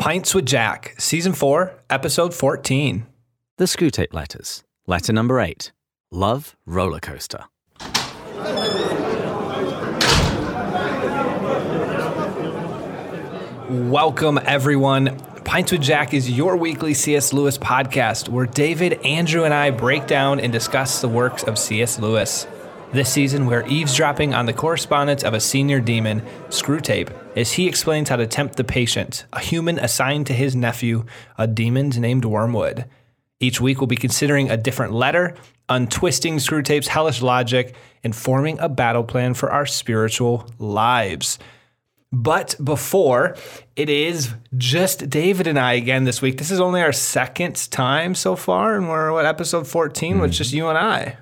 Pints with Jack, Season 4, Episode 14. The Screwtape Letters. Letter number 8. Love Roller Coaster. Welcome, everyone. Pints with Jack is your weekly C.S. Lewis podcast where David, Andrew, and I break down and discuss the works of C.S. Lewis. This season, we're eavesdropping on the correspondence of a senior demon, Screwtape, as he explains how to tempt the patient, a human assigned to his nephew, a demon named Wormwood. Each week, we'll be considering a different letter, untwisting Screwtape's hellish logic, and forming a battle plan for our spiritual lives. But before, it is just David and I again this week. This is only our second time so far, and we're what episode 14, mm-hmm. which is just you and I.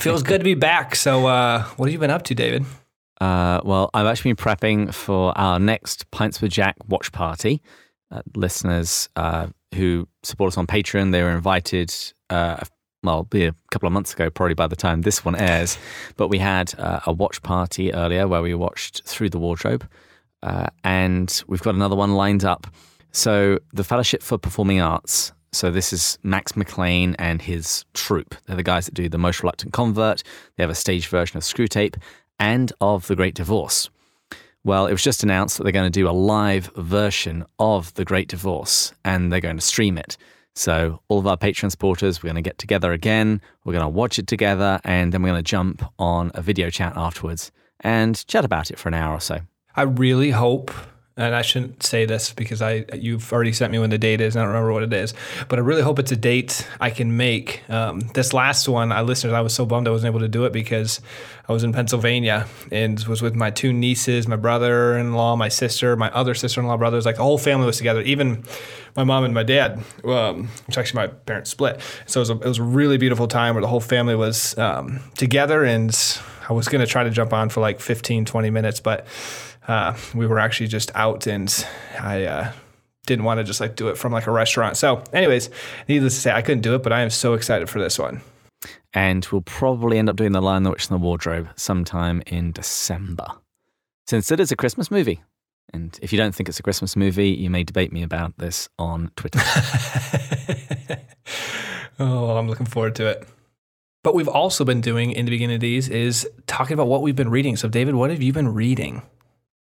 Feels good to be back. So, uh, what have you been up to, David? Uh, well, I've actually been prepping for our next Pints with Jack watch party. Uh, listeners uh, who support us on Patreon, they were invited uh, well, a couple of months ago, probably by the time this one airs. But we had uh, a watch party earlier where we watched Through the Wardrobe, and we've got another one lined up. So, the Fellowship for Performing Arts. So, this is Max McLean and his troupe. They're the guys that do The Most Reluctant Convert. They have a stage version of Screwtape and of The Great Divorce. Well, it was just announced that they're going to do a live version of The Great Divorce and they're going to stream it. So, all of our Patreon supporters, we're going to get together again. We're going to watch it together, and then we're going to jump on a video chat afterwards and chat about it for an hour or so. I really hope and I shouldn't say this because I you've already sent me when the date is. I don't remember what it is, but I really hope it's a date I can make. Um, this last one, I listened. I was so bummed I wasn't able to do it because I was in Pennsylvania and was with my two nieces, my brother-in-law, my sister, my other sister-in-law, brothers. Like the whole family was together. Even my mom and my dad, um, which actually my parents split. So it was, a, it was a really beautiful time where the whole family was um, together and. I was going to try to jump on for like 15, 20 minutes, but uh, we were actually just out and I uh, didn't want to just like do it from like a restaurant. So, anyways, needless to say, I couldn't do it, but I am so excited for this one. And we'll probably end up doing The Lion, the Witch, and the Wardrobe sometime in December, since it is a Christmas movie. And if you don't think it's a Christmas movie, you may debate me about this on Twitter. oh, I'm looking forward to it. But we've also been doing in the beginning of these is talking about what we've been reading. So, David, what have you been reading?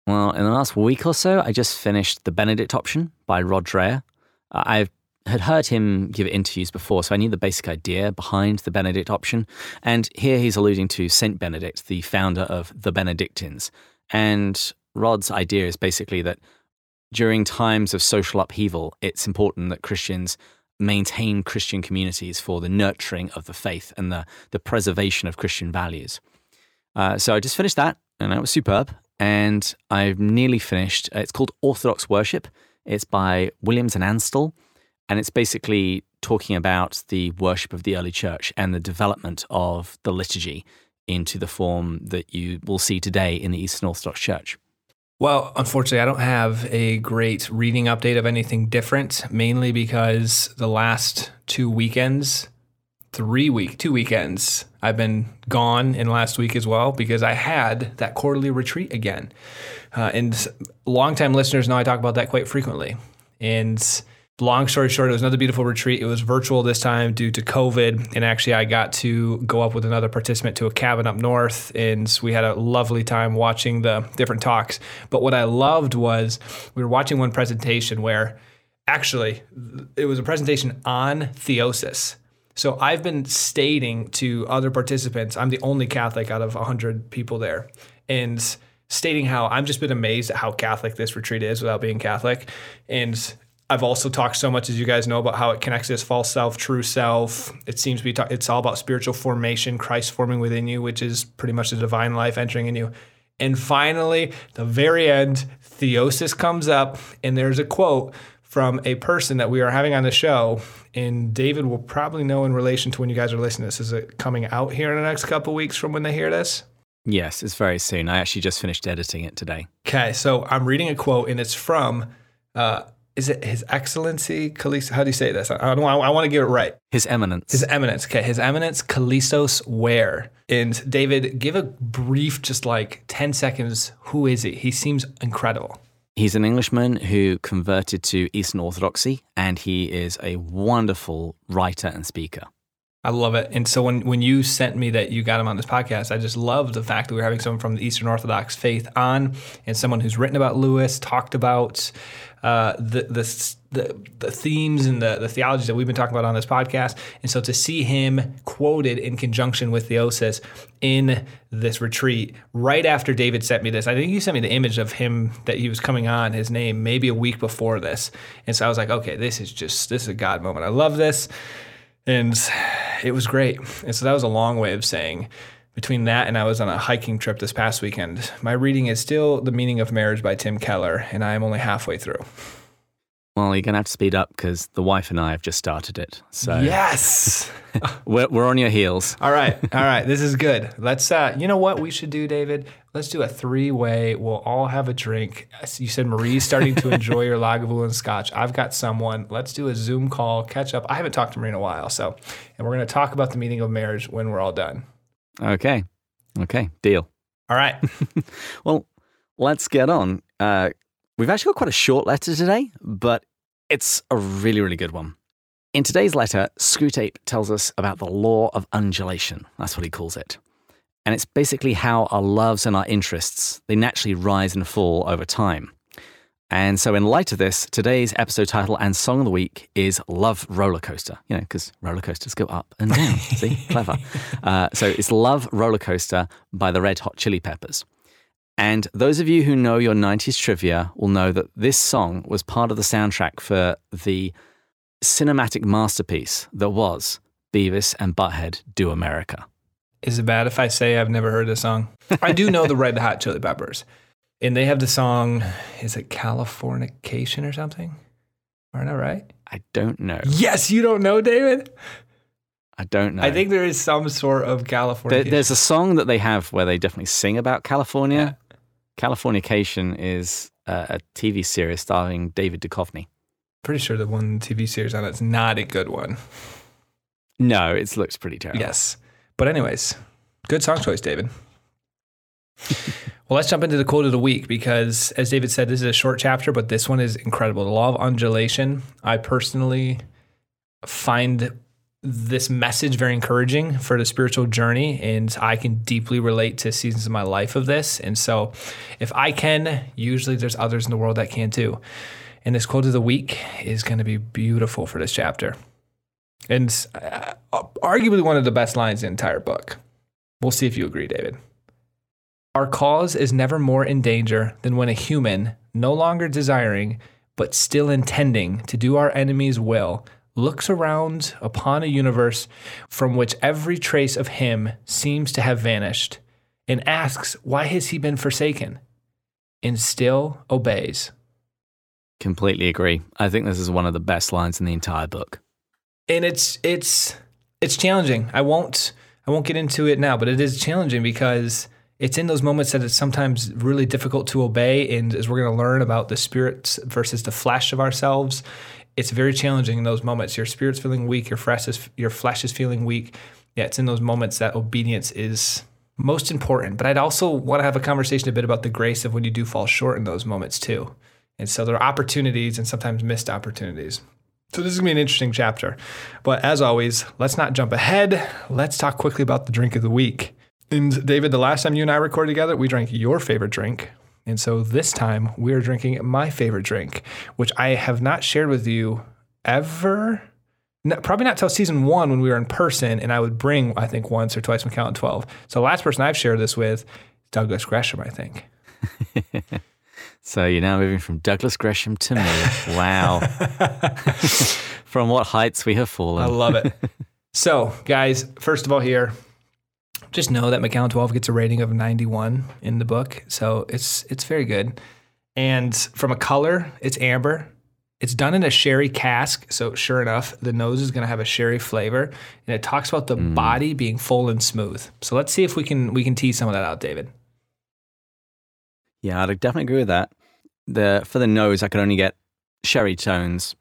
Well, in the last week or so, I just finished The Benedict Option by Rod Dreher. Uh, I had heard him give interviews before, so I knew the basic idea behind the Benedict option. And here he's alluding to Saint Benedict, the founder of the Benedictines. And Rod's idea is basically that during times of social upheaval, it's important that Christians maintain Christian communities for the nurturing of the faith and the, the preservation of Christian values. Uh, so I just finished that, and that was superb and I've nearly finished. Uh, it's called Orthodox Worship. It's by Williams and Anstall, and it's basically talking about the worship of the early church and the development of the liturgy into the form that you will see today in the Eastern Orthodox Church. Well, unfortunately, I don't have a great reading update of anything different, mainly because the last two weekends three week, two weekends. I've been gone in last week as well because I had that quarterly retreat again. Uh, and longtime listeners know I talk about that quite frequently. And long story short, it was another beautiful retreat. It was virtual this time due to COVID. And actually, I got to go up with another participant to a cabin up north. And we had a lovely time watching the different talks. But what I loved was we were watching one presentation where actually it was a presentation on theosis so I've been stating to other participants, I'm the only Catholic out of 100 people there, and stating how I've just been amazed at how Catholic this retreat is without being Catholic. And I've also talked so much, as you guys know, about how it connects this false self, true self. It seems to be, ta- it's all about spiritual formation, Christ forming within you, which is pretty much the divine life entering in you. And finally, the very end, theosis comes up, and there's a quote from a person that we are having on the show. And David will probably know in relation to when you guys are listening to this. Is it coming out here in the next couple weeks from when they hear this? Yes, it's very soon. I actually just finished editing it today. Okay, so I'm reading a quote, and it's from, uh, is it His Excellency Callisto? How do you say this? I, don't want, I want to get it right. His Eminence. His Eminence. Okay, His Eminence Kallistos Ware. And David, give a brief, just like 10 seconds. Who is he? He seems incredible. He's an Englishman who converted to Eastern Orthodoxy, and he is a wonderful writer and speaker. I love it. And so when, when you sent me that you got him on this podcast, I just love the fact that we're having someone from the Eastern Orthodox faith on and someone who's written about Lewis, talked about uh, the, the, the, the themes and the, the theologies that we've been talking about on this podcast. And so to see him quoted in conjunction with Theosis in this retreat right after David sent me this, I think you sent me the image of him that he was coming on, his name, maybe a week before this. And so I was like, okay, this is just, this is a God moment. I love this. And it was great. And so that was a long way of saying between that and I was on a hiking trip this past weekend, my reading is still The Meaning of Marriage by Tim Keller, and I am only halfway through. Well, you're going to have to speed up because the wife and I have just started it. So yes, we're, we're on your heels. all right, all right. This is good. Let's. Uh, you know what we should do, David? Let's do a three-way. We'll all have a drink. You said Marie's starting to enjoy your Lagavulin Scotch. I've got someone. Let's do a Zoom call, catch up. I haven't talked to Marie in a while, so and we're going to talk about the meaning of marriage when we're all done. Okay. Okay. Deal. All right. Well, let's get on. Uh, we've actually got quite a short letter today, but it's a really, really good one. In today's letter, Screwtape tells us about the law of undulation. That's what he calls it. And it's basically how our loves and our interests, they naturally rise and fall over time. And so, in light of this, today's episode title and song of the week is Love Roller Coaster. You know, because roller coasters go up and down. See, clever. Uh, so, it's Love Roller Coaster by the Red Hot Chili Peppers. And those of you who know your 90s trivia will know that this song was part of the soundtrack for the cinematic masterpiece that was Beavis and Butthead Do America. Is it bad if I say I've never heard the song? I do know the Red Hot Chili Peppers, and they have the song. Is it Californication or something? Aren't I right? I don't know. Yes, you don't know, David. I don't know. I think there is some sort of There- California. there's a song that they have where they definitely sing about California. Californication is uh, a, a TV series starring David Duchovny. pretty sure the one TV series on it's not a good one. No, it looks pretty terrible. Yes, but anyways, good song choice, David. well, let's jump into the quote of the week because, as David said, this is a short chapter, but this one is incredible. The law of undulation. I personally find this message very encouraging for the spiritual journey, and I can deeply relate to seasons of my life of this. And so, if I can, usually there's others in the world that can too. And this quote of the week is going to be beautiful for this chapter, and uh, arguably one of the best lines in the entire book. We'll see if you agree, David. Our cause is never more in danger than when a human, no longer desiring, but still intending to do our enemy's will, looks around upon a universe from which every trace of him seems to have vanished, and asks, Why has he been forsaken? And still obeys. Completely agree. I think this is one of the best lines in the entire book. And it's it's it's challenging. I won't I won't get into it now, but it is challenging because it's in those moments that it's sometimes really difficult to obey. And as we're going to learn about the spirits versus the flesh of ourselves, it's very challenging in those moments. Your spirit's feeling weak, your flesh is your flesh is feeling weak. Yeah, it's in those moments that obedience is most important. But I'd also want to have a conversation a bit about the grace of when you do fall short in those moments too. And so there are opportunities and sometimes missed opportunities. So this is gonna be an interesting chapter. But as always, let's not jump ahead. Let's talk quickly about the drink of the week. And David, the last time you and I recorded together, we drank your favorite drink. And so this time we are drinking my favorite drink, which I have not shared with you ever. No, probably not till season one when we were in person, and I would bring, I think, once or twice from Count 12. So the last person I've shared this with, Douglas Gresham, I think. So you're now moving from Douglas Gresham to me. Wow. from what heights we have fallen. I love it. so, guys, first of all, here, just know that Macallan 12 gets a rating of 91 in the book. So it's it's very good. And from a color, it's amber. It's done in a sherry cask. So, sure enough, the nose is going to have a sherry flavor. And it talks about the mm. body being full and smooth. So, let's see if we can we can tease some of that out, David. Yeah, I'd definitely agree with that. The for the nose, I could only get sherry tones.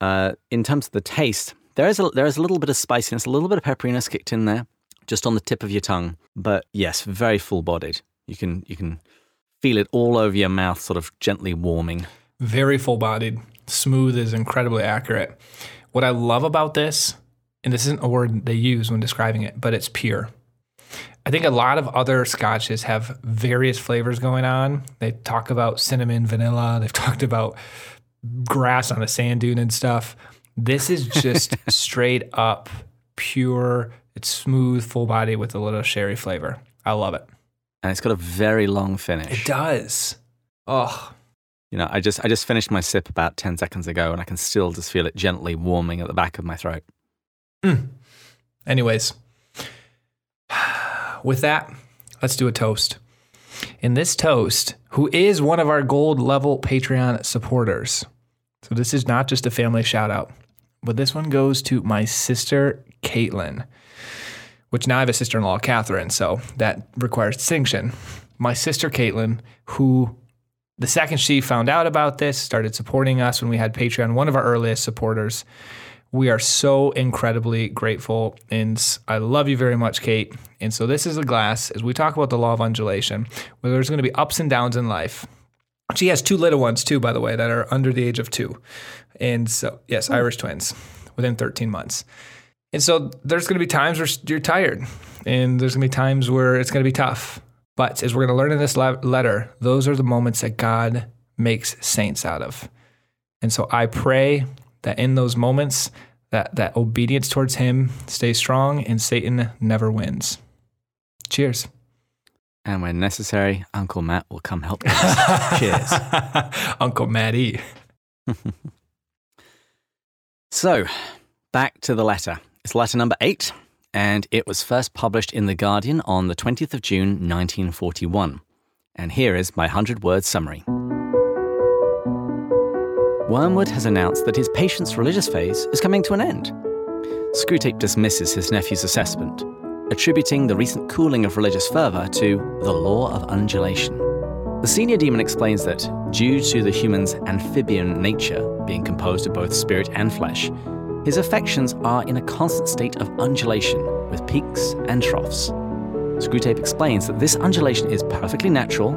Uh, in terms of the taste, there is a there is a little bit of spiciness, a little bit of pepperiness kicked in there, just on the tip of your tongue. But yes, very full bodied. You can you can feel it all over your mouth, sort of gently warming. Very full bodied. Smooth is incredibly accurate. What I love about this, and this isn't a word they use when describing it, but it's pure. I think a lot of other scotches have various flavors going on. They talk about cinnamon, vanilla, they've talked about grass on a sand dune and stuff. This is just straight up pure. It's smooth, full body with a little sherry flavor. I love it. And it's got a very long finish. It does. Oh, You know, I just I just finished my sip about 10 seconds ago and I can still just feel it gently warming at the back of my throat. Hmm. Anyways, with that, let's do a toast. In this toast, who is one of our gold level Patreon supporters. So this is not just a family shout out, but this one goes to my sister, Caitlin, which now I have a sister in law, Catherine. So that requires distinction. My sister, Caitlin, who the second she found out about this, started supporting us when we had Patreon, one of our earliest supporters. We are so incredibly grateful. And I love you very much, Kate. And so, this is a glass as we talk about the law of undulation, where there's going to be ups and downs in life. She has two little ones, too, by the way, that are under the age of two. And so, yes, hmm. Irish twins within 13 months. And so, there's going to be times where you're tired, and there's going to be times where it's going to be tough. But as we're going to learn in this letter, those are the moments that God makes saints out of. And so I pray that in those moments that that obedience towards him stays strong and Satan never wins. Cheers. And when necessary, Uncle Matt will come help us. Cheers. Uncle Matty. So, back to the letter. It's letter number eight, and it was first published in The Guardian on the 20th of June, 1941. And here is my 100 word summary. Wormwood has announced that his patient's religious phase is coming to an end. Screwtape dismisses his nephew's assessment, attributing the recent cooling of religious fervour to the law of undulation. The senior demon explains that, due to the human's amphibian nature being composed of both spirit and flesh, his affections are in a constant state of undulation with peaks and troughs. Screwtape explains that this undulation is perfectly natural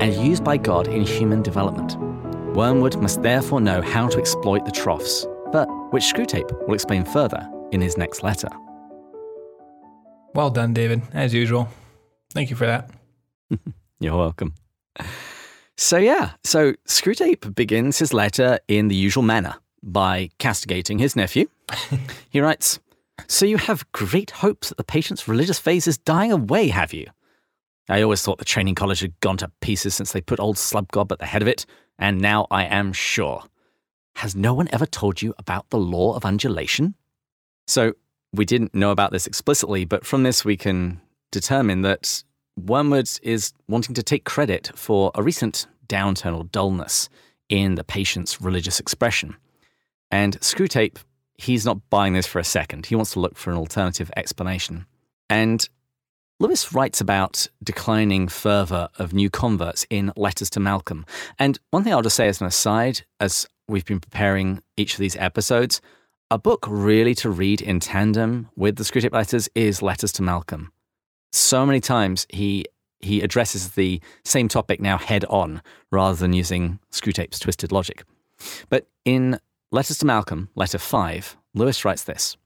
and used by God in human development. Wormwood must therefore know how to exploit the troughs, but which Screwtape will explain further in his next letter. Well done, David, as usual. Thank you for that. You're welcome. So, yeah, so Screwtape begins his letter in the usual manner by castigating his nephew. he writes, So you have great hopes that the patient's religious phase is dying away, have you? I always thought the training college had gone to pieces since they put old Slubgob at the head of it, and now I am sure. Has no one ever told you about the law of undulation? So, we didn't know about this explicitly, but from this we can determine that Wormwood is wanting to take credit for a recent downturn or dullness in the patient's religious expression. And Screwtape, he's not buying this for a second. He wants to look for an alternative explanation. And Lewis writes about declining fervour of new converts in Letters to Malcolm. And one thing I'll just say as an aside, as we've been preparing each of these episodes, a book really to read in tandem with the Screwtape Letters is Letters to Malcolm. So many times he he addresses the same topic now head on rather than using Screwtape's twisted logic. But in Letters to Malcolm, letter 5, Lewis writes this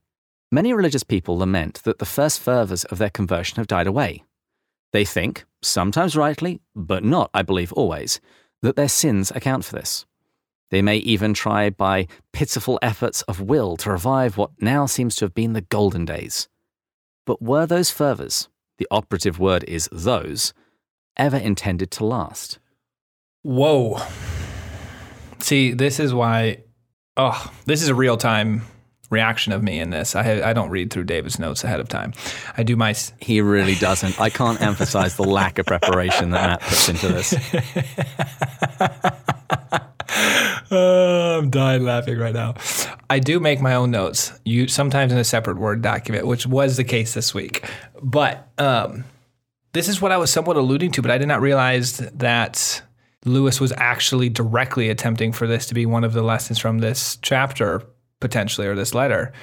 Many religious people lament that the first fervours of their conversion have died away. They think, sometimes rightly, but not, I believe, always, that their sins account for this. They may even try by pitiful efforts of will to revive what now seems to have been the golden days. But were those fervours, the operative word is those, ever intended to last? Whoa. See, this is why. Oh, this is a real time reaction of me in this. I I don't read through David's notes ahead of time. I do my. s- He really doesn't. I can't emphasize the lack of preparation that Matt puts into this. Oh, I'm dying laughing right now. I do make my own notes. You sometimes in a separate Word document, which was the case this week. But um, this is what I was somewhat alluding to, but I did not realize that Lewis was actually directly attempting for this to be one of the lessons from this chapter, potentially, or this letter.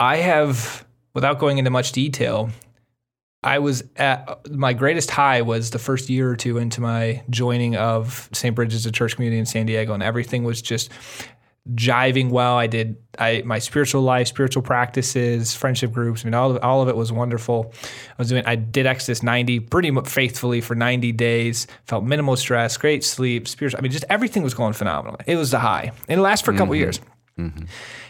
I have, without going into much detail, I was at my greatest high was the first year or two into my joining of St. Bridget's, a church community in San Diego, and everything was just jiving well. I did I my spiritual life, spiritual practices, friendship groups. I mean, all of, all of it was wonderful. I was doing I did Exodus 90 pretty faithfully for 90 days. Felt minimal stress, great sleep, spiritual. I mean, just everything was going phenomenal. It was the high. And it lasted for a couple mm-hmm. years. Mm-hmm.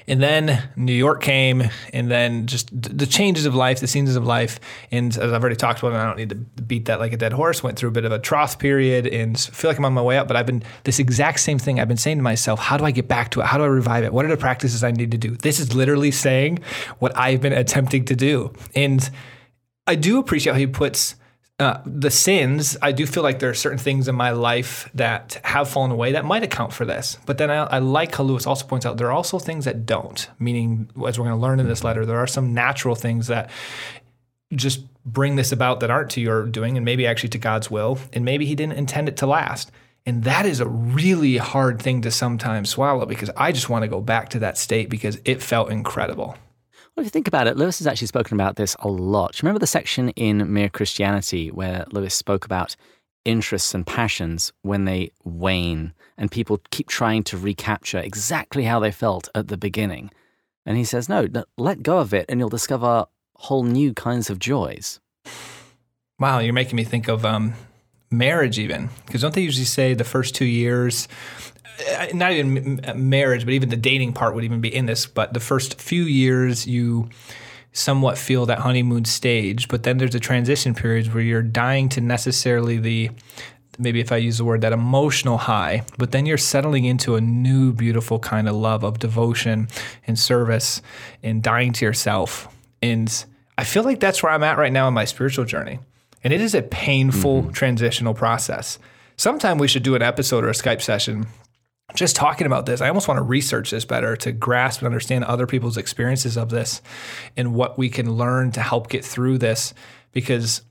And then New York came, and then just the changes of life, the seasons of life. And as I've already talked about, and I don't need to beat that like a dead horse, went through a bit of a trough period and feel like I'm on my way up. But I've been this exact same thing I've been saying to myself how do I get back to it? How do I revive it? What are the practices I need to do? This is literally saying what I've been attempting to do. And I do appreciate how he puts uh, the sins, I do feel like there are certain things in my life that have fallen away that might account for this. But then I, I like how Lewis also points out there are also things that don't, meaning, as we're going to learn in this letter, there are some natural things that just bring this about that aren't to your doing and maybe actually to God's will. And maybe He didn't intend it to last. And that is a really hard thing to sometimes swallow because I just want to go back to that state because it felt incredible. Well, if you think about it, Lewis has actually spoken about this a lot. Remember the section in Mere Christianity where Lewis spoke about interests and passions when they wane and people keep trying to recapture exactly how they felt at the beginning? And he says, no, let go of it and you'll discover whole new kinds of joys. Wow, you're making me think of um, marriage, even. Because don't they usually say the first two years not even marriage, but even the dating part would even be in this. But the first few years, you somewhat feel that honeymoon stage, but then there's a transition period where you're dying to necessarily the maybe if I use the word that emotional high, but then you're settling into a new beautiful kind of love of devotion and service and dying to yourself. And I feel like that's where I'm at right now in my spiritual journey. And it is a painful mm-hmm. transitional process. Sometime we should do an episode or a Skype session just talking about this, I almost want to research this better to grasp and understand other people's experiences of this and what we can learn to help get through this. Because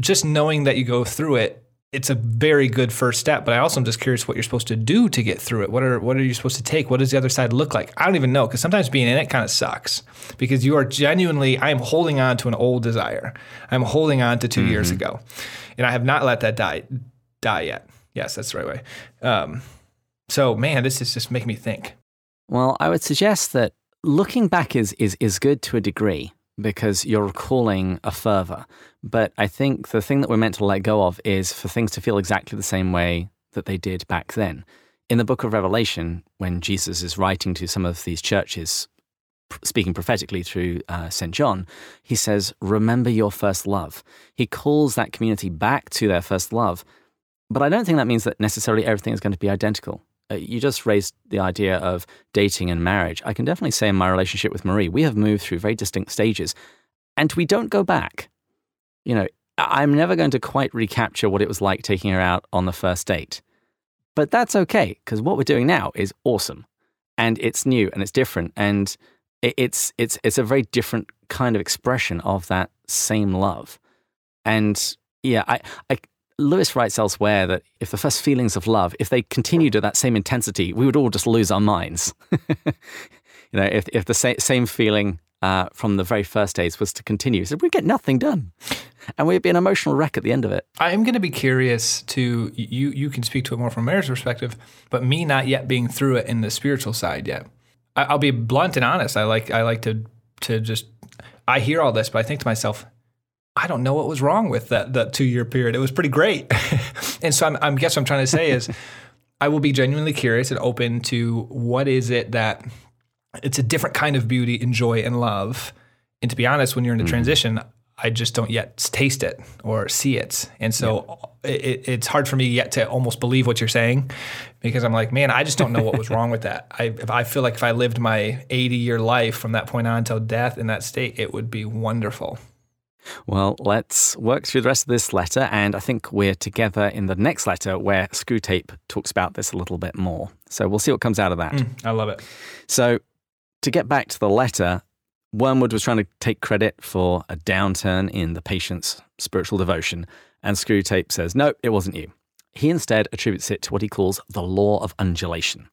just knowing that you go through it, it's a very good first step. But I also am just curious what you're supposed to do to get through it. What are what are you supposed to take? What does the other side look like? I don't even know because sometimes being in it kind of sucks because you are genuinely. I am holding on to an old desire. I'm holding on to 2 mm-hmm. years ago, and I have not let that die die yet. Yes, that's the right way. Um, so, man, this is just making me think. Well, I would suggest that looking back is, is, is good to a degree because you're recalling a fervor. But I think the thing that we're meant to let go of is for things to feel exactly the same way that they did back then. In the book of Revelation, when Jesus is writing to some of these churches, speaking prophetically through uh, St. John, he says, Remember your first love. He calls that community back to their first love. But I don't think that means that necessarily everything is going to be identical Uh, you just raised the idea of dating and marriage. I can definitely say in my relationship with Marie, we have moved through very distinct stages and we don't go back. You know, I'm never going to quite recapture what it was like taking her out on the first date. But that's okay because what we're doing now is awesome and it's new and it's different and it's it's it's a very different kind of expression of that same love. And yeah, I, I Lewis writes elsewhere that if the first feelings of love, if they continued at that same intensity, we would all just lose our minds. you know, if, if the sa- same feeling uh, from the very first days was to continue, so we'd get nothing done. And we'd be an emotional wreck at the end of it. I am going to be curious to, you, you can speak to it more from marriage perspective, but me not yet being through it in the spiritual side yet. I, I'll be blunt and honest. I like, I like to, to just, I hear all this, but I think to myself, I don't know what was wrong with that that two year period. It was pretty great, and so I'm, I'm guess what I'm trying to say is, I will be genuinely curious and open to what is it that it's a different kind of beauty and joy and love. And to be honest, when you're in the mm-hmm. transition, I just don't yet taste it or see it, and so yeah. it, it's hard for me yet to almost believe what you're saying, because I'm like, man, I just don't know what was wrong with that. I I feel like if I lived my 80 year life from that point on until death in that state, it would be wonderful. Well, let's work through the rest of this letter, and I think we're together in the next letter where Screwtape talks about this a little bit more. So we'll see what comes out of that. Mm, I love it. So, to get back to the letter, Wormwood was trying to take credit for a downturn in the patient's spiritual devotion, and Screwtape says, no, it wasn't you. He instead attributes it to what he calls the law of undulation.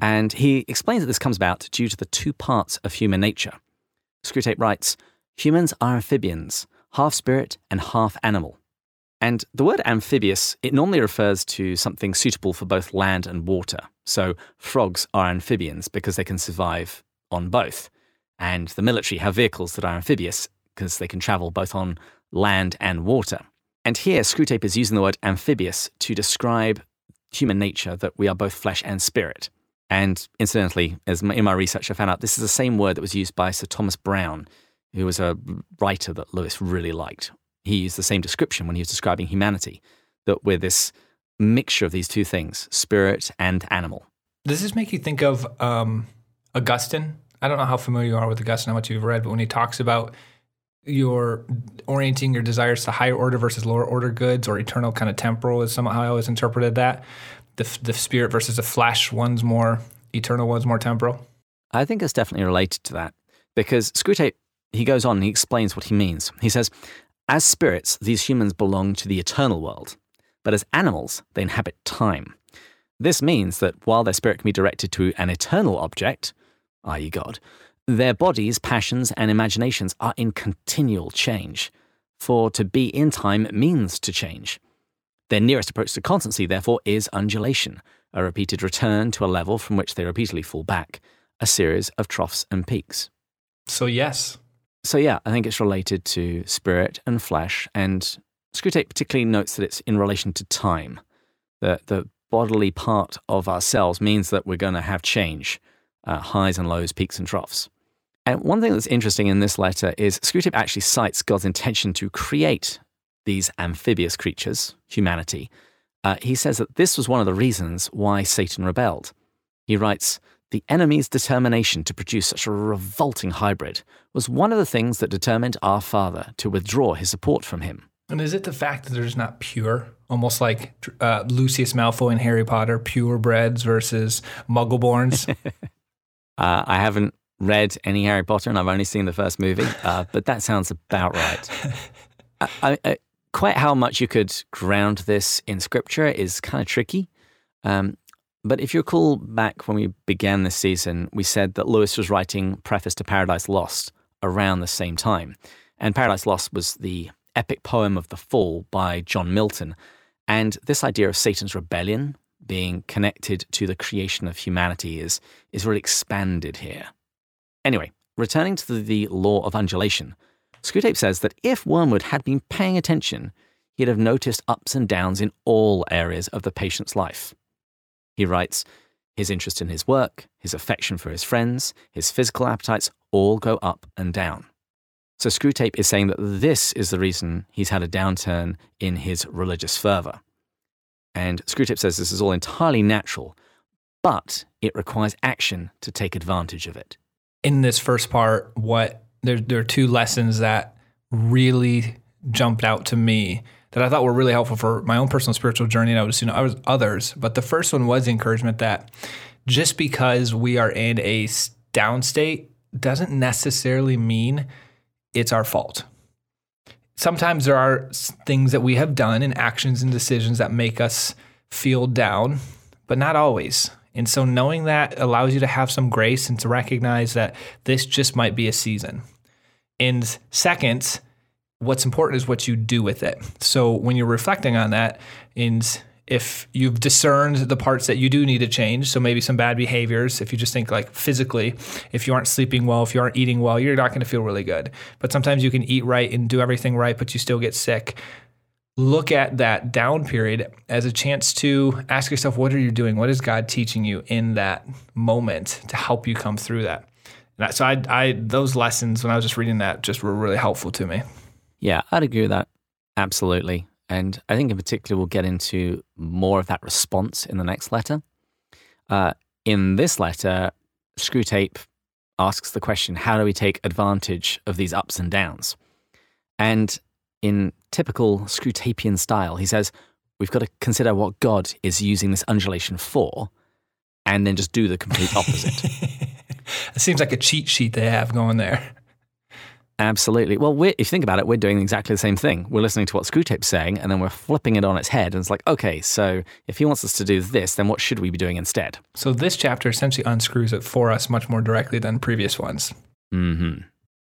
And he explains that this comes about due to the two parts of human nature. Screwtape writes, Humans are amphibians. half spirit and half animal. And the word amphibious, it normally refers to something suitable for both land and water. So frogs are amphibians because they can survive on both. And the military have vehicles that are amphibious because they can travel both on land and water. And here, Screwtape is using the word amphibious to describe human nature that we are both flesh and spirit. And incidentally, as in my research, I found out this is the same word that was used by Sir Thomas Browne, who was a writer that Lewis really liked. He used the same description when he was describing humanity, that we're this mixture of these two things, spirit and animal. Does this make you think of um, Augustine? I don't know how familiar you are with Augustine, how much you've read, but when he talks about your orienting your desires to higher order versus lower order goods or eternal kind of temporal is somehow I always interpreted that. The, the spirit versus the flesh, one's more eternal, one's more temporal. I think it's definitely related to that because Screwtape, he goes on and he explains what he means. He says, as spirits, these humans belong to the eternal world, but as animals, they inhabit time. This means that while their spirit can be directed to an eternal object, i.e., God, their bodies, passions, and imaginations are in continual change, for to be in time means to change. Their nearest approach to constancy, therefore, is undulation, a repeated return to a level from which they repeatedly fall back, a series of troughs and peaks. So, yes. So, yeah, I think it's related to spirit and flesh, and Screwtape particularly notes that it's in relation to time. The, the bodily part of ourselves means that we're going to have change, uh, highs and lows, peaks and troughs. And one thing that's interesting in this letter is Screwtape actually cites God's intention to create these amphibious creatures, humanity. Uh, he says that this was one of the reasons why Satan rebelled. He writes, the enemy's determination to produce such a revolting hybrid was one of the things that determined our father to withdraw his support from him. And is it the fact that they're just not pure? Almost like uh, Lucius Malfoy and Harry Potter, purebreds versus muggleborns? uh, I haven't read any Harry Potter and I've only seen the first movie, uh, but that sounds about right. I, I, quite how much you could ground this in scripture is kind of tricky. Um, but if you recall back when we began this season, we said that Lewis was writing Preface to Paradise Lost around the same time. And Paradise Lost was the epic poem of the fall by John Milton. And this idea of Satan's rebellion being connected to the creation of humanity is, is really expanded here. Anyway, returning to the, the law of undulation, Screwtape says that if Wormwood had been paying attention, he'd have noticed ups and downs in all areas of the patient's life. He writes, his interest in his work, his affection for his friends, his physical appetites all go up and down. So Screwtape is saying that this is the reason he's had a downturn in his religious fervour. And Screwtape says this is all entirely natural, but it requires action to take advantage of it in this first part, what there, there are two lessons that really jumped out to me that I thought were really helpful for my own personal spiritual journey. And I would assume I was others, but the first one was encouragement that just because we are in a down state doesn't necessarily mean it's our fault. Sometimes there are things that we have done and actions and decisions that make us feel down, but not always. And so knowing that allows you to have some grace and to recognize that this just might be a season. And second, what's important is what you do with it. So when you're reflecting on that, and if you've discerned the parts that you do need to change, so maybe some bad behaviors, if you just think like physically, if you aren't sleeping well, if you aren't eating well, you're not going to feel really good. But sometimes you can eat right and do everything right, but you still get sick look at that down period as a chance to ask yourself, what are you doing? What is God teaching you in that moment to help you come through that? And so I, I, those lessons when I was just reading that just were really helpful to me. Yeah, I'd agree with that. Absolutely. And I think in particular, we'll get into more of that response in the next letter. Uh, in this letter, Screwtape asks the question how do we take advantage of these ups and downs? And in typical Screwtapian style, he says, We've got to consider what God is using this undulation for, and then just do the complete opposite. it seems like a cheat sheet they have going there. Absolutely. Well, if you think about it, we're doing exactly the same thing. We're listening to what Screwtape's saying, and then we're flipping it on its head. And it's like, okay, so if he wants us to do this, then what should we be doing instead? So this chapter essentially unscrews it for us much more directly than previous ones. Mm-hmm.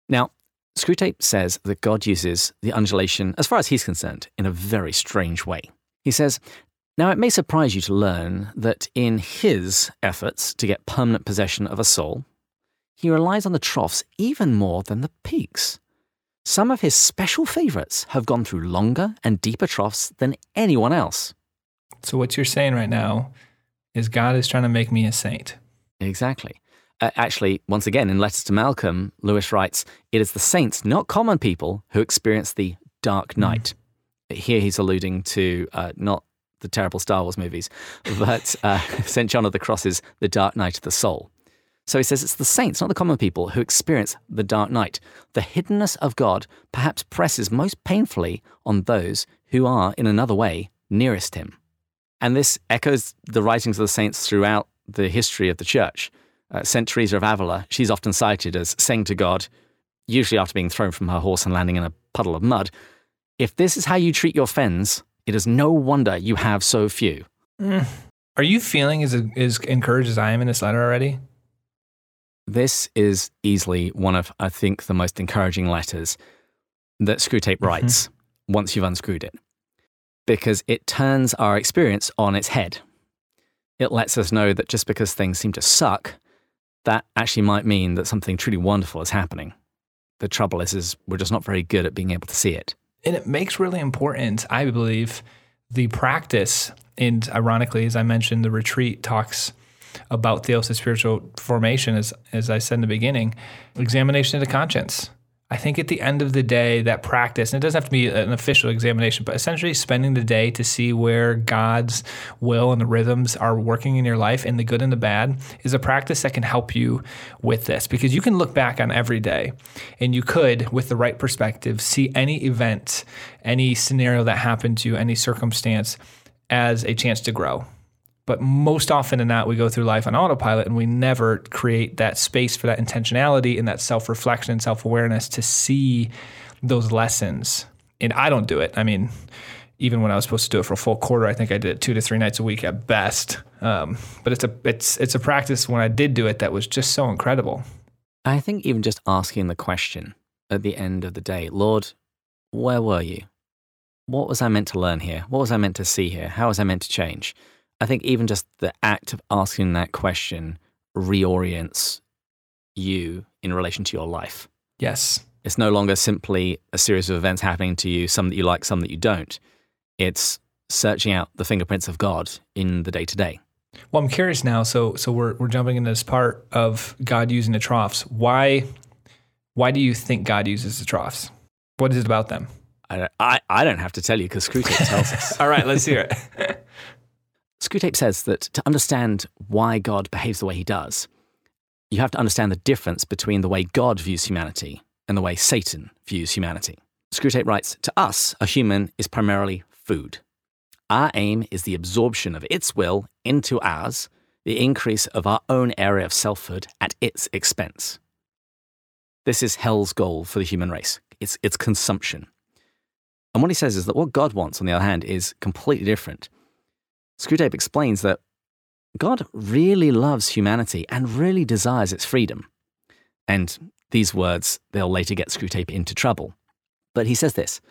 Now, Screwtape says that God uses the undulation, as far as he's concerned, in a very strange way. He says, Now it may surprise you to learn that in his efforts to get permanent possession of a soul, he relies on the troughs even more than the peaks. Some of his special favourites have gone through longer and deeper troughs than anyone else. So, what you're saying right now is God is trying to make me a saint. Exactly. Uh, actually, once again, in Letters to Malcolm, Lewis writes, It is the saints, not common people, who experience the dark hmm. night. Mm. Here he's alluding to uh, not the terrible Star Wars movies, but uh, St. John of the Cross's The Dark Night of the Soul. So he says it's the saints, not the common people, who experience the dark night. The hiddenness of God perhaps presses most painfully on those who are, in another way, nearest him. And this echoes the writings of the saints throughout the history of the church. Uh, St. Teresa of Avila, she's often cited as saying to God, usually after being thrown from her horse and landing in a puddle of mud, If this is how you treat your friends, it is no wonder you have so few. Mm. Are you feeling as, as encouraged as I am in this letter already? This is easily one of, I think, the most encouraging letters that Screwtape mm-hmm. writes once you've unscrewed it, because it turns our experience on its head. It lets us know that just because things seem to suck, that actually might mean that something truly wonderful is happening. The trouble is, is we're just not very good at being able to see it. And it makes really important, I believe, the practice. And ironically, as I mentioned, the retreat talks about theosis spiritual formation, as, as I said in the beginning, examination of the conscience. I think at the end of the day, that practice, and it doesn't have to be an official examination, but essentially spending the day to see where God's will and the rhythms are working in your life and the good and the bad is a practice that can help you with this because you can look back on every day and you could, with the right perspective, see any event, any scenario that happened to you, any circumstance as a chance to grow but most often than not, we go through life on autopilot and we never create that space for that intentionality and that self reflection and self awareness to see those lessons. And I don't do it. I mean, even when I was supposed to do it for a full quarter, I think I did it two to three nights a week at best. Um, but it's a it's it's a practice when I did do it that was just so incredible. I think even just asking the question at the end of the day, Lord, where were you? What was I meant to learn here? What was I meant to see here? How was I meant to change? I think even just the act of asking that question reorients you in relation to your life. Yes. It's no longer simply a series of events happening to you, some that you like, some that you don't. It's searching out the fingerprints of God in the day to day. Well, I'm curious now. So, so we're we're jumping into this part of God using the troughs. Why, why do you think God uses the troughs? What is it about them? I I, I don't have to tell you because Screwtape tells us. All right, let's hear it. Screwtape says that to understand why God behaves the way he does, you have to understand the difference between the way God views humanity and the way Satan views humanity. Screwtape writes To us, a human is primarily food. Our aim is the absorption of its will into ours, the increase of our own area of selfhood at its expense. This is hell's goal for the human race it's, it's consumption. And what he says is that what God wants, on the other hand, is completely different. Screwtape explains that God really loves humanity and really desires its freedom. And these words, they'll later get Screwtape into trouble. But he says this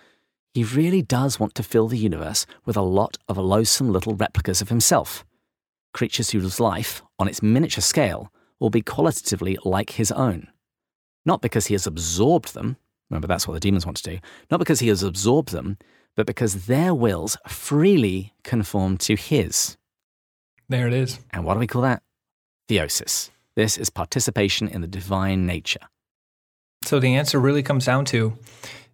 He really does want to fill the universe with a lot of loathsome little replicas of himself, creatures whose life, on its miniature scale, will be qualitatively like his own. Not because he has absorbed them, remember that's what the demons want to do, not because he has absorbed them, but because their wills freely conform to his. There it is. And what do we call that? Theosis. This is participation in the divine nature. So the answer really comes down to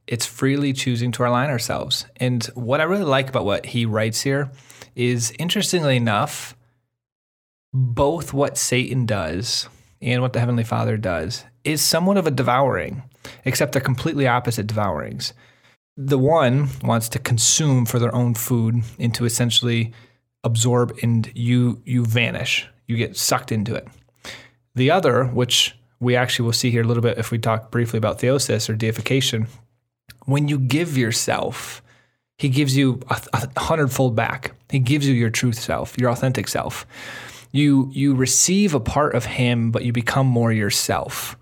it's freely choosing to align ourselves. And what I really like about what he writes here is interestingly enough, both what Satan does and what the Heavenly Father does is somewhat of a devouring, except they're completely opposite devourings the one wants to consume for their own food and to essentially absorb and you you vanish. You get sucked into it. The other which we actually will see here a little bit if we talk briefly about theosis or deification when you give yourself he gives you a, a hundredfold back. He gives you your truth self your authentic self. You you receive a part of him but you become more yourself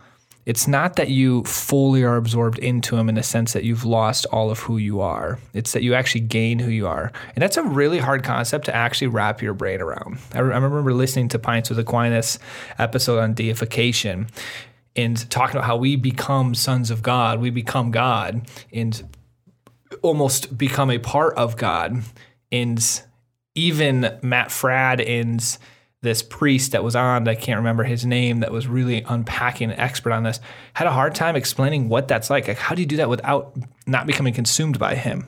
it's not that you fully are absorbed into him in the sense that you've lost all of who you are. It's that you actually gain who you are. And that's a really hard concept to actually wrap your brain around. I, re- I remember listening to Pints with Aquinas episode on deification and talking about how we become sons of God, we become God and almost become a part of God. And even Matt Fradd and this priest that was on, I can't remember his name, that was really unpacking, an expert on this, had a hard time explaining what that's like. Like, how do you do that without not becoming consumed by him?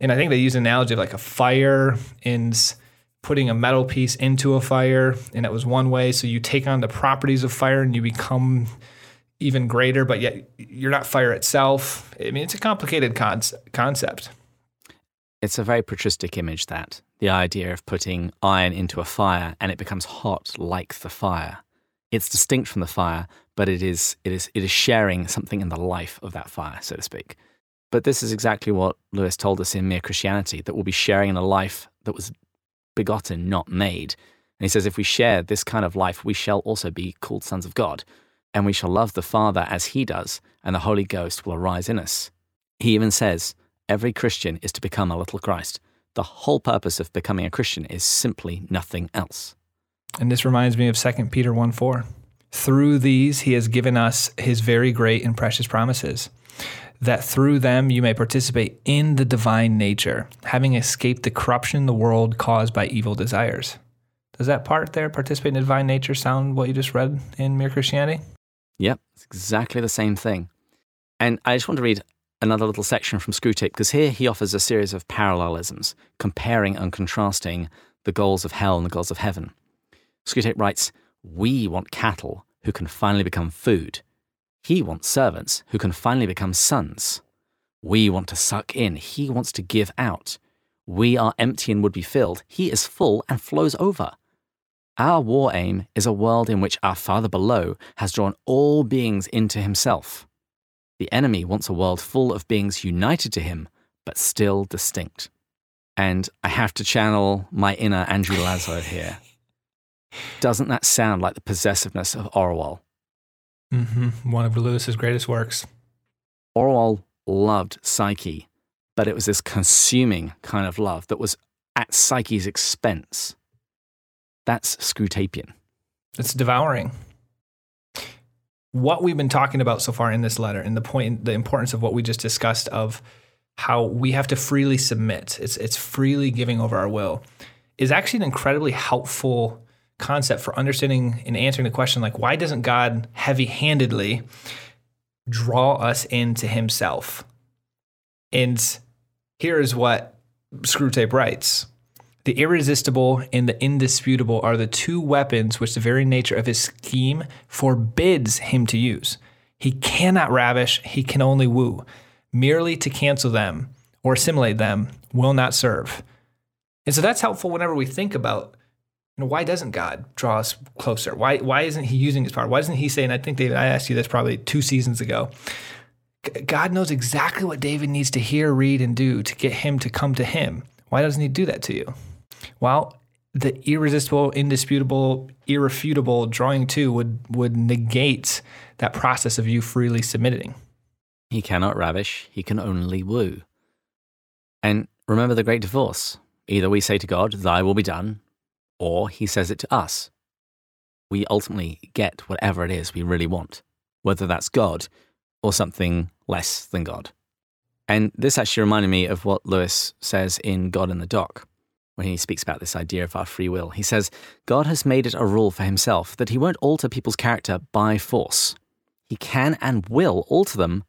And I think they use an analogy of like a fire and putting a metal piece into a fire, and it was one way. So you take on the properties of fire and you become even greater, but yet you're not fire itself. I mean, it's a complicated con- concept. It's a very patristic image that the idea of putting iron into a fire and it becomes hot like the fire. It's distinct from the fire, but it is it is it is sharing something in the life of that fire, so to speak. But this is exactly what Lewis told us in Mere Christianity that we'll be sharing in a life that was begotten, not made. And he says, if we share this kind of life, we shall also be called sons of God, and we shall love the Father as he does, and the Holy Ghost will arise in us. He even says, every Christian is to become a little Christ. The whole purpose of becoming a Christian is simply nothing else. And this reminds me of 2 Peter 1 4. Through these, he has given us his very great and precious promises, that through them you may participate in the divine nature, having escaped the corruption in the world caused by evil desires. Does that part there, participate in the divine nature, sound what you just read in Mere Christianity? Yep, it's exactly the same thing. And I just want to read another little section from Screwtape because here he offers a series of parallelisms, comparing and contrasting the goals of hell and the goals of heaven. Screwtape writes, We want cattle who can finally become food. He wants servants who can finally become sons. We want to suck in. He wants to give out. We are empty and would be filled. He is full and flows over. Our war aim is a world in which our Father below has drawn all beings into himself. The enemy wants a world full of beings united to him, but still distinct. And I have to channel my inner Andrew Lazo here. Doesn't that sound like the possessiveness of Orual? Mm-hmm. One of Lewis's greatest works. Orual loved Psyche, but it was this consuming kind of love that was at Psyche's expense. That's Screwtapian. It's devouring. What we've been talking about so far in this letter, and the point, the importance of what we just discussed of how we have to freely submit. It's it's freely giving over our will, is actually an incredibly helpful concept for understanding and answering the question like why doesn't God heavy-handedly draw us into Himself? And here is what Screwtape writes. The irresistible and the indisputable are the two weapons which the very nature of his scheme forbids him to use. He cannot ravish, he can only woo. Merely to cancel them or assimilate them will not serve. And so that's helpful whenever we think about you know, why doesn't God draw us closer? Why, why isn't he using his power? Why isn't he saying, I think, David, I asked you this probably two seasons ago. God knows exactly what David needs to hear, read, and do to get him to come to him. Why doesn't he do that to you? Well, the irresistible, indisputable, irrefutable drawing to would would negate that process of you freely submitting. He cannot ravish, he can only woo. And remember the great divorce. Either we say to God, Thy will be done, or he says it to us. We ultimately get whatever it is we really want, whether that's God or something less than God. And this actually reminded me of what Lewis says in God in the Dock when he speaks about this idea of our free will. He says, God has made it a rule for himself that he won't alter people's character by force. He can and will alter them,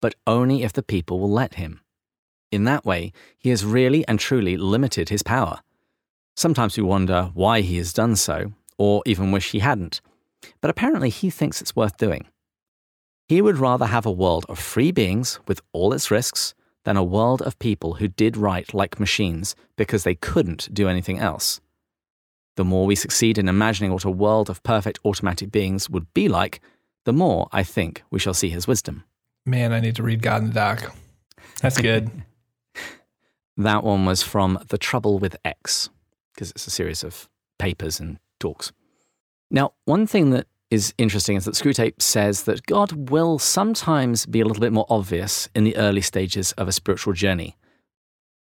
but only if the people will let him. In that way, he has really and truly limited his power. Sometimes we wonder why he has done so, or even wish he hadn't, but apparently he thinks it's worth doing. He would rather have a world of free beings with all its risks than a world of people who did right like machines because they couldn't do anything else. The more we succeed in imagining what a world of perfect automatic beings would be like, the more I think we shall see his wisdom. Man, I need to read God in the Dock. That's good. that one was from The Trouble with X, because it's a series of papers and talks. Now, one thing that is interesting is that Screwtape says that God will sometimes be a little bit more obvious in the early stages of a spiritual journey,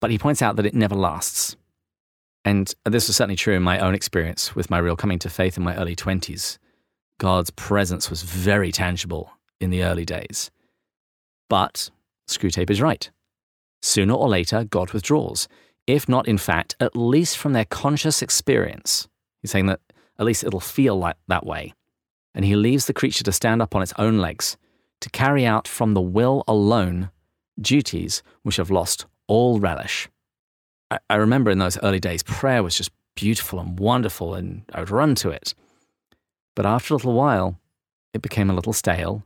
but he points out that it never lasts. And this was certainly true in my own experience with my real coming to faith in my early 20s. God's presence was very tangible in the early days. But Screwtape is right. Sooner or later, God withdraws, if not, in fact, at least from their conscious experience. He's saying that at least it'll feel like that way and he leaves the creature to stand up on its own legs, to carry out from the will alone duties which have lost all relish. I, I remember in those early days, prayer was just beautiful and wonderful, and I would run to it. But after a little while, it became a little stale,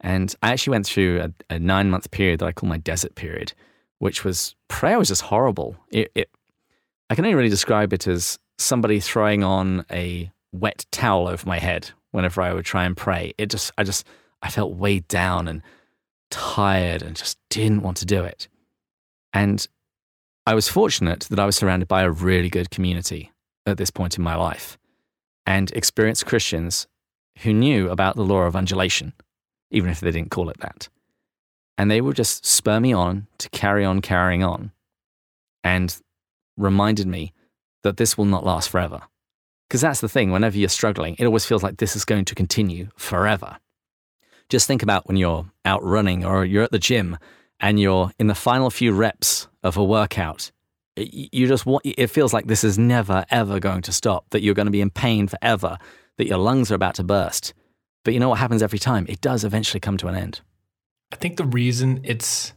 and I actually went through a, a nine month period that I call my desert period, which was prayer was just horrible. It, it, I can only really describe it as somebody throwing on a wet towel over my head whenever I would try and pray. It just, I just, I felt weighed down and tired and just didn't want to do it. And I was fortunate that I was surrounded by a really good community at this point in my life and experienced Christians who knew about the law of undulation, even if they didn't call it that. And they would just spur me on to carry on carrying on and reminded me that this will not last forever. Because that's the thing, whenever you're struggling, it always feels like this is going to continue forever. Just think about when you're out running or you're at the gym and you're in the final few reps of a workout. You just want, it feels like this is never, ever going to stop, that you're going to be in pain forever, that your lungs are about to burst. But you know what happens every time? It does eventually come to an end. I think the reason it's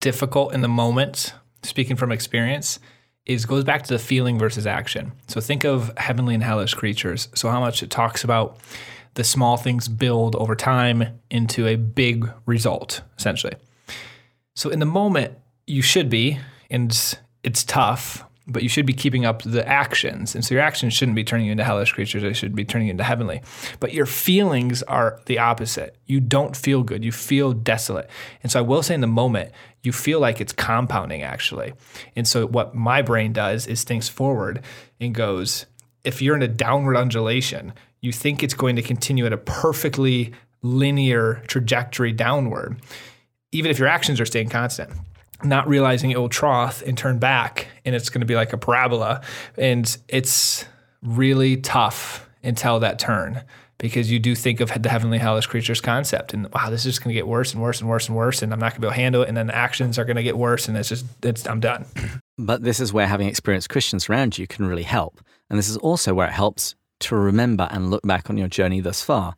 difficult in the moment, speaking from experience, is goes back to the feeling versus action. So think of heavenly and hellish creatures. So how much it talks about the small things build over time into a big result, essentially. So in the moment, you should be, and it's tough, but you should be keeping up the actions. And so your actions shouldn't be turning you into hellish creatures, they should be turning you into heavenly. But your feelings are the opposite. You don't feel good, you feel desolate. And so I will say in the moment, you feel like it's compounding actually. And so what my brain does is thinks forward and goes, if you're in a downward undulation, you think it's going to continue at a perfectly linear trajectory downward, even if your actions are staying constant not realizing it will trough and turn back and it's going to be like a parabola. And it's really tough until that turn because you do think of the heavenly hellish creatures concept and wow this is just going to get worse and worse and worse and worse and i'm not going to be able to handle it and then the actions are going to get worse and it's just it's i'm done. But this is where having experienced christians around you can really help. And this is also where it helps to remember and look back on your journey thus far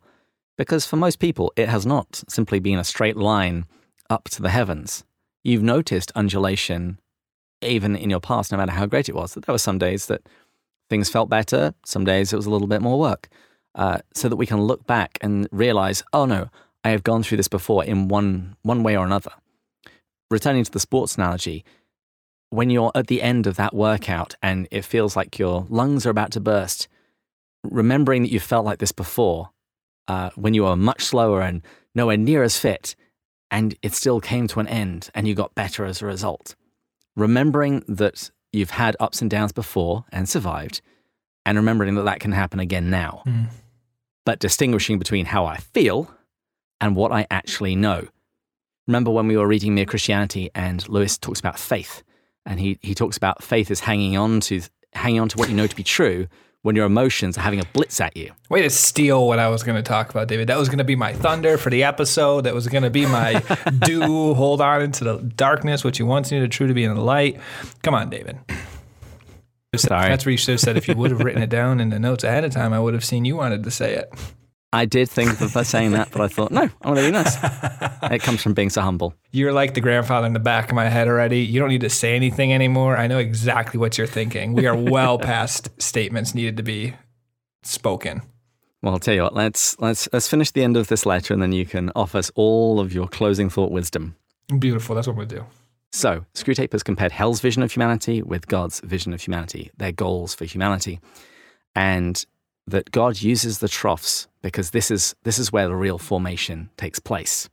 because for most people it has not simply been a straight line up to the heavens you've noticed undulation even in your past, no matter how great it was. That there were some days that things felt better, some days it was a little bit more work. Uh, so that we can look back and realize, oh no, I have gone through this before in one one way or another. Returning to the sports analogy, when you're at the end of that workout and it feels like your lungs are about to burst, remembering that you felt like this before, uh, when you were much slower and nowhere near as fit, and it still came to an end and you got better as a result. Remembering that you've had ups and downs before and survived, and remembering that that can happen again now. Mm. But distinguishing between how I feel and what I actually know. Remember when we were reading Mere Christianity and Lewis talks about faith, and he, he talks about faith as hanging on to hanging on to what you know to be true when your emotions are having a blitz at you. Way to steal what I was going to talk about, David. That was going to be my thunder for the episode. That was going to be my do hold on into the darkness, which you once knew to true to be in the light. Come on, David. Sorry. That's where you should have said if you would have written it down in the notes ahead of time, I would have seen you wanted to say it. I did think of saying that, but I thought, no, I want to be nice. it comes from being so humble. You're like the grandfather in the back of my head already. You don't need to say anything anymore. I know exactly what you're thinking. We are well past statements needed to be spoken. Well, I'll tell you what. Let's let's let's finish the end of this letter, and then you can offer us all of your closing thought wisdom. Beautiful. That's what we'll do. So, Screwtape has compared Hell's vision of humanity with God's vision of humanity, their goals for humanity, and that God uses the troughs because this is, this is where the real formation takes place.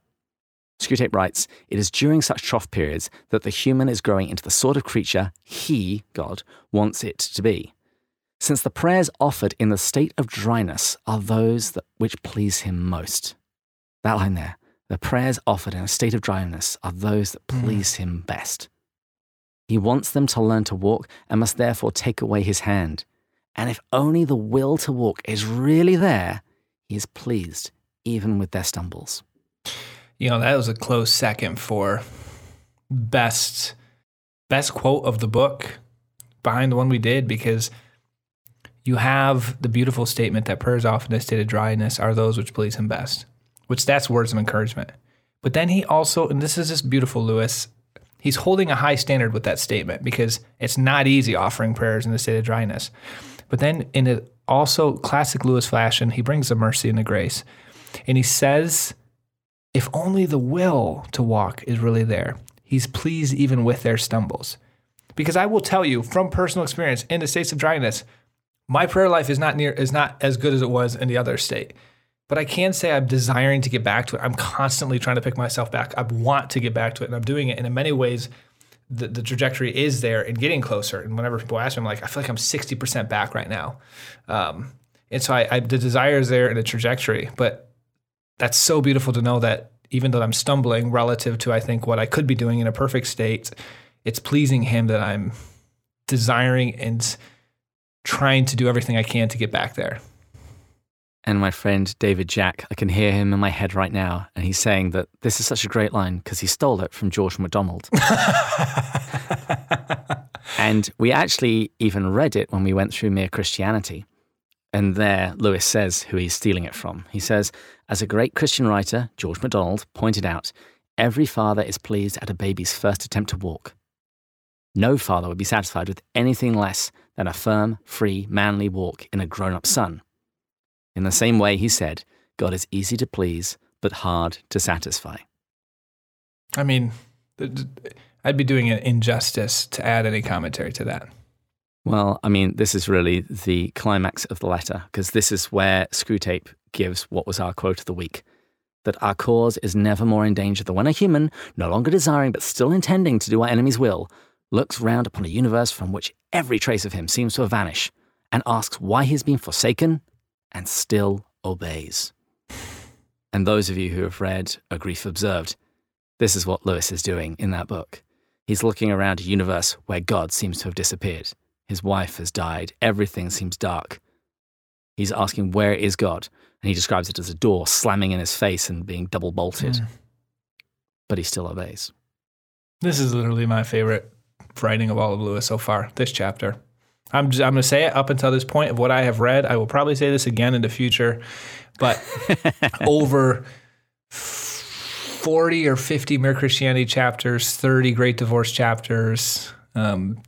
Screwtape writes, It is during such trough periods that the human is growing into the sort of creature he, God, wants it to be. since the prayers offered in the state of dryness are those that which please him most. That line there, the prayers offered in a state of dryness are those that Mm. please him best. He wants them to learn to walk and must therefore take away his hand. And if only the will to walk is really there, he is pleased even with their stumbles. You know, that was a close second for best best quote of the book behind the one we did because you have the beautiful statement that prayers often in a state of dryness are those which please him best, which that's words of encouragement. But then he also, and this is just beautiful, Lewis, he's holding a high standard with that statement because it's not easy offering prayers in the state of dryness. But then in a also classic Lewis fashion, he brings the mercy and the grace. And he says, if only the will to walk is really there, he's pleased even with their stumbles. Because I will tell you from personal experience in the states of dryness, my prayer life is not near is not as good as it was in the other state. But I can say I'm desiring to get back to it. I'm constantly trying to pick myself back. I want to get back to it, and I'm doing it. And in many ways, the, the trajectory is there and getting closer. And whenever people ask me, I'm like, I feel like I'm 60% back right now. Um, and so I, I, the desire is there and the trajectory. But that's so beautiful to know that even though I'm stumbling relative to, I think, what I could be doing in a perfect state, it's pleasing Him that I'm desiring and trying to do everything I can to get back there. And my friend David Jack, I can hear him in my head right now, and he's saying that this is such a great line because he stole it from George MacDonald. and we actually even read it when we went through Mere Christianity. And there, Lewis says who he's stealing it from. He says, As a great Christian writer, George MacDonald, pointed out, every father is pleased at a baby's first attempt to walk. No father would be satisfied with anything less than a firm, free, manly walk in a grown up son. In the same way, he said, God is easy to please, but hard to satisfy. I mean, I'd be doing an injustice to add any commentary to that. Well, I mean, this is really the climax of the letter, because this is where Screwtape gives what was our quote of the week that our cause is never more in danger than when a human, no longer desiring but still intending to do our enemy's will, looks round upon a universe from which every trace of him seems to have vanished, and asks why he has been forsaken and still obeys. And those of you who have read A Grief Observed, this is what Lewis is doing in that book. He's looking around a universe where God seems to have disappeared. His wife has died. Everything seems dark. He's asking, Where is God? And he describes it as a door slamming in his face and being double bolted. Mm. But he still obeys. This is literally my favorite writing of all of Lewis so far, this chapter. I'm, just, I'm going to say it up until this point of what I have read. I will probably say this again in the future, but over 40 or 50 Mere Christianity chapters, 30 Great Divorce chapters, um,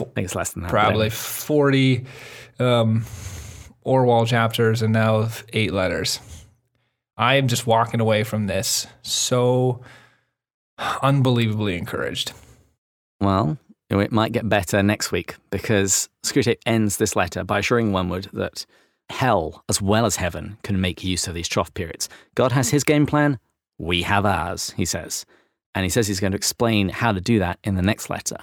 I think it's less than that. probably anyway. 40 um, Orual chapters, and now eight letters. I am just walking away from this so unbelievably encouraged. Well, it might get better next week because Screwtape ends this letter by assuring Wormwood that hell, as well as heaven, can make use of these trough periods. God has his game plan, we have ours, he says. And he says he's going to explain how to do that in the next letter.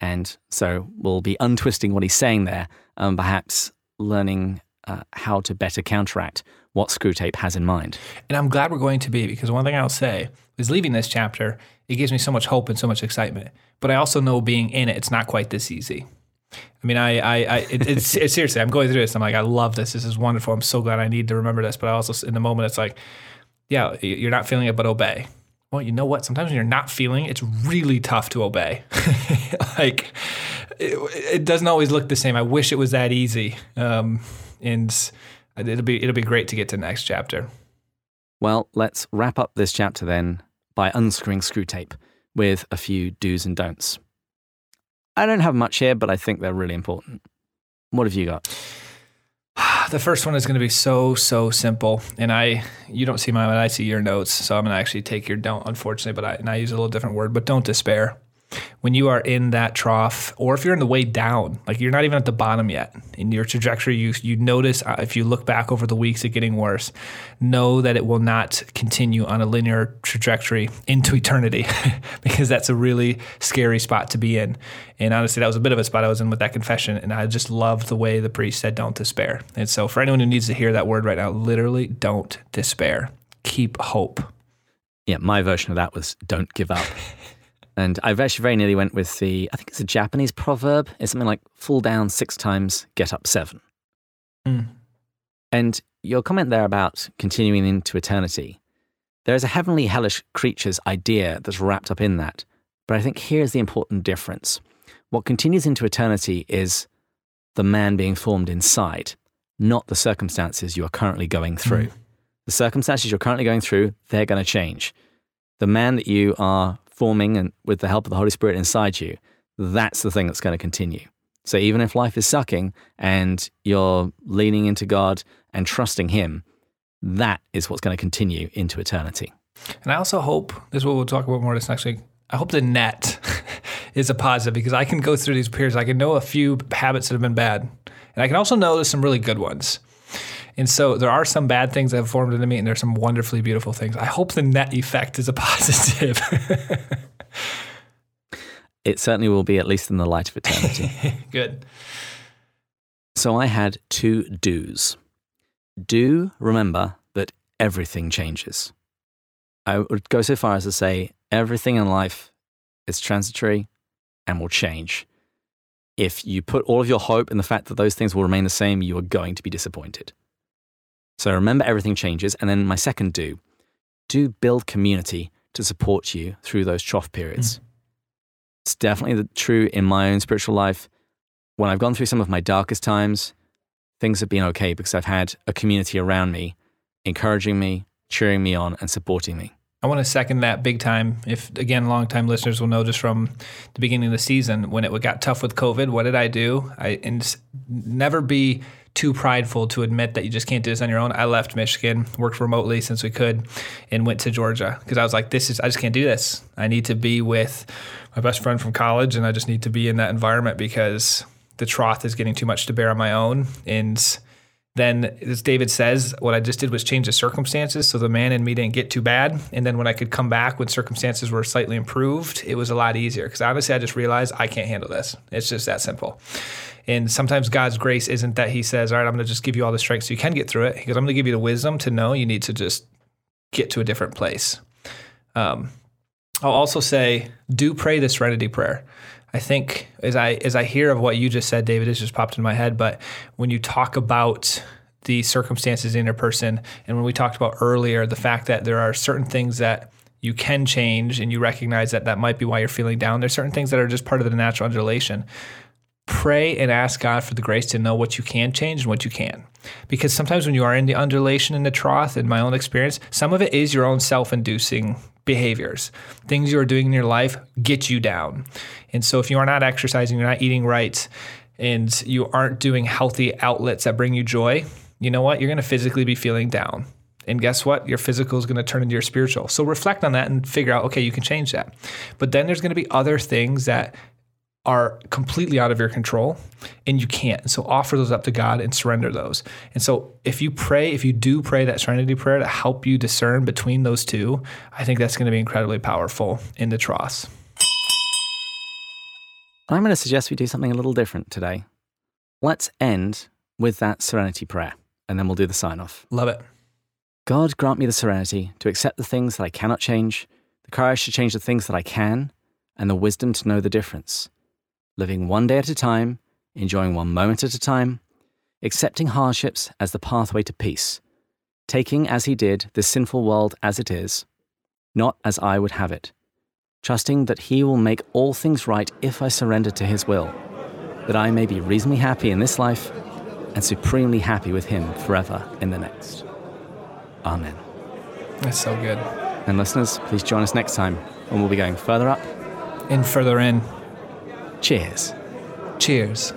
And so we'll be untwisting what he's saying there and perhaps learning uh, how to better counteract what Screwtape has in mind. And I'm glad we're going to be because one thing I'll say is leaving this chapter, it gives me so much hope and so much excitement. But I also know being in it, it's not quite this easy. I mean, I, I, I it, it's, it's seriously, I'm going through this. I'm like, I love this. This is wonderful. I'm so glad I need to remember this. But I also, in the moment, it's like, yeah, you're not feeling it, but obey. Well, you know what? Sometimes when you're not feeling, it's really tough to obey. like, it, it, doesn't always look the same. I wish it was that easy. Um, and uh, it'll be it'll be great to get to the next chapter. Well, let's wrap up this chapter then by unscrewing Screwtape with a few do's and don'ts. I don't have much here, but I think they're really important. What have you got? The first one is going to be so so simple, and I you don't see mine, but I see your notes, so I'm going to actually take your don't, unfortunately, but I and I use a little different word, but don't despair. When you are in that trough, or if you're in the way down, like you're not even at the bottom yet in your trajectory, you you notice uh, if you look back over the weeks it getting worse, know that it will not continue on a linear trajectory into eternity, because that's a really scary spot to be in. And honestly, that was a bit of a spot I was in with that confession, and I just loved the way the priest said, "Don't despair." And so, for anyone who needs to hear that word right now, literally, don't despair. Keep hope. Yeah, my version of that was "Don't give up." And I actually very nearly went with the, I think it's a Japanese proverb. It's something like fall down six times, get up seven. Mm. And your comment there about continuing into eternity, there is a heavenly hellish creatures idea that's wrapped up in that. But I think here's the important difference. What continues into eternity is the man being formed inside, not the circumstances you are currently going through. Mm. The circumstances you're currently going through, they're going to change. The man that you are forming and with the help of the Holy Spirit inside you, that's the thing that's going to continue. So even if life is sucking and you're leaning into God and trusting Him, that is what's going to continue into eternity. And I also hope this is what we'll talk about more this next week. I hope the net is a positive because I can go through these periods. I can know a few habits that have been bad, and I can also know there's some really good ones. And so there are some bad things that have formed into me, and there's some wonderfully beautiful things. I hope the net effect is a positive. it certainly will be, at least in the light of eternity. Good. So I had two do's. Do remember that everything changes. I would go so far as to say everything in life is transitory and will change. If you put all of your hope in the fact that those things will remain the same, you are going to be disappointed. So remember everything changes. And then my second do, do build community to support you through those trough periods. Mm. It's definitely true in my own spiritual life. When I've gone through some of my darkest times, things have been okay because I've had a community around me encouraging me, cheering me on, and supporting me. I want to second that big time. If again, longtime listeners will know just from the beginning of the season when it got tough with COVID, what did I do? I and never be too prideful to admit that you just can't do this on your own. I left Michigan, worked remotely since we could, and went to Georgia because I was like, this is I just can't do this. I need to be with my best friend from college, and I just need to be in that environment because the trough is getting too much to bear on my own and then as David says, what I just did was change the circumstances so the man in me didn't get too bad. And then when I could come back when circumstances were slightly improved, it was a lot easier because honestly, I just realized I can't handle this. It's just that simple. And sometimes God's grace isn't that He says, All right, I'm going to just give you all the strength so you can get through it. Because I'm going to give you the wisdom to know you need to just get to a different place. Um, I'll also say, do pray the serenity prayer. I think as I as I hear of what you just said, David, it just popped in my head. But when you talk about the circumstances in a person, and when we talked about earlier the fact that there are certain things that you can change, and you recognize that that might be why you're feeling down. There's certain things that are just part of the natural undulation. Pray and ask God for the grace to know what you can change and what you can. Because sometimes when you are in the undulation in the trough, in my own experience, some of it is your own self inducing behaviors. Things you are doing in your life get you down. And so if you are not exercising, you're not eating right, and you aren't doing healthy outlets that bring you joy, you know what? You're going to physically be feeling down. And guess what? Your physical is going to turn into your spiritual. So reflect on that and figure out, okay, you can change that. But then there's going to be other things that are completely out of your control and you can't. So offer those up to God and surrender those. And so if you pray, if you do pray that serenity prayer to help you discern between those two, I think that's going to be incredibly powerful in the tross. I'm going to suggest we do something a little different today. Let's end with that serenity prayer and then we'll do the sign off. Love it. God grant me the serenity to accept the things that I cannot change, the courage to change the things that I can, and the wisdom to know the difference living one day at a time, enjoying one moment at a time, accepting hardships as the pathway to peace, taking as he did the sinful world as it is, not as I would have it, trusting that he will make all things right if I surrender to his will, that I may be reasonably happy in this life and supremely happy with him forever in the next. Amen. That's so good. And listeners, please join us next time when we'll be going further up and further in. Cheers. Cheers.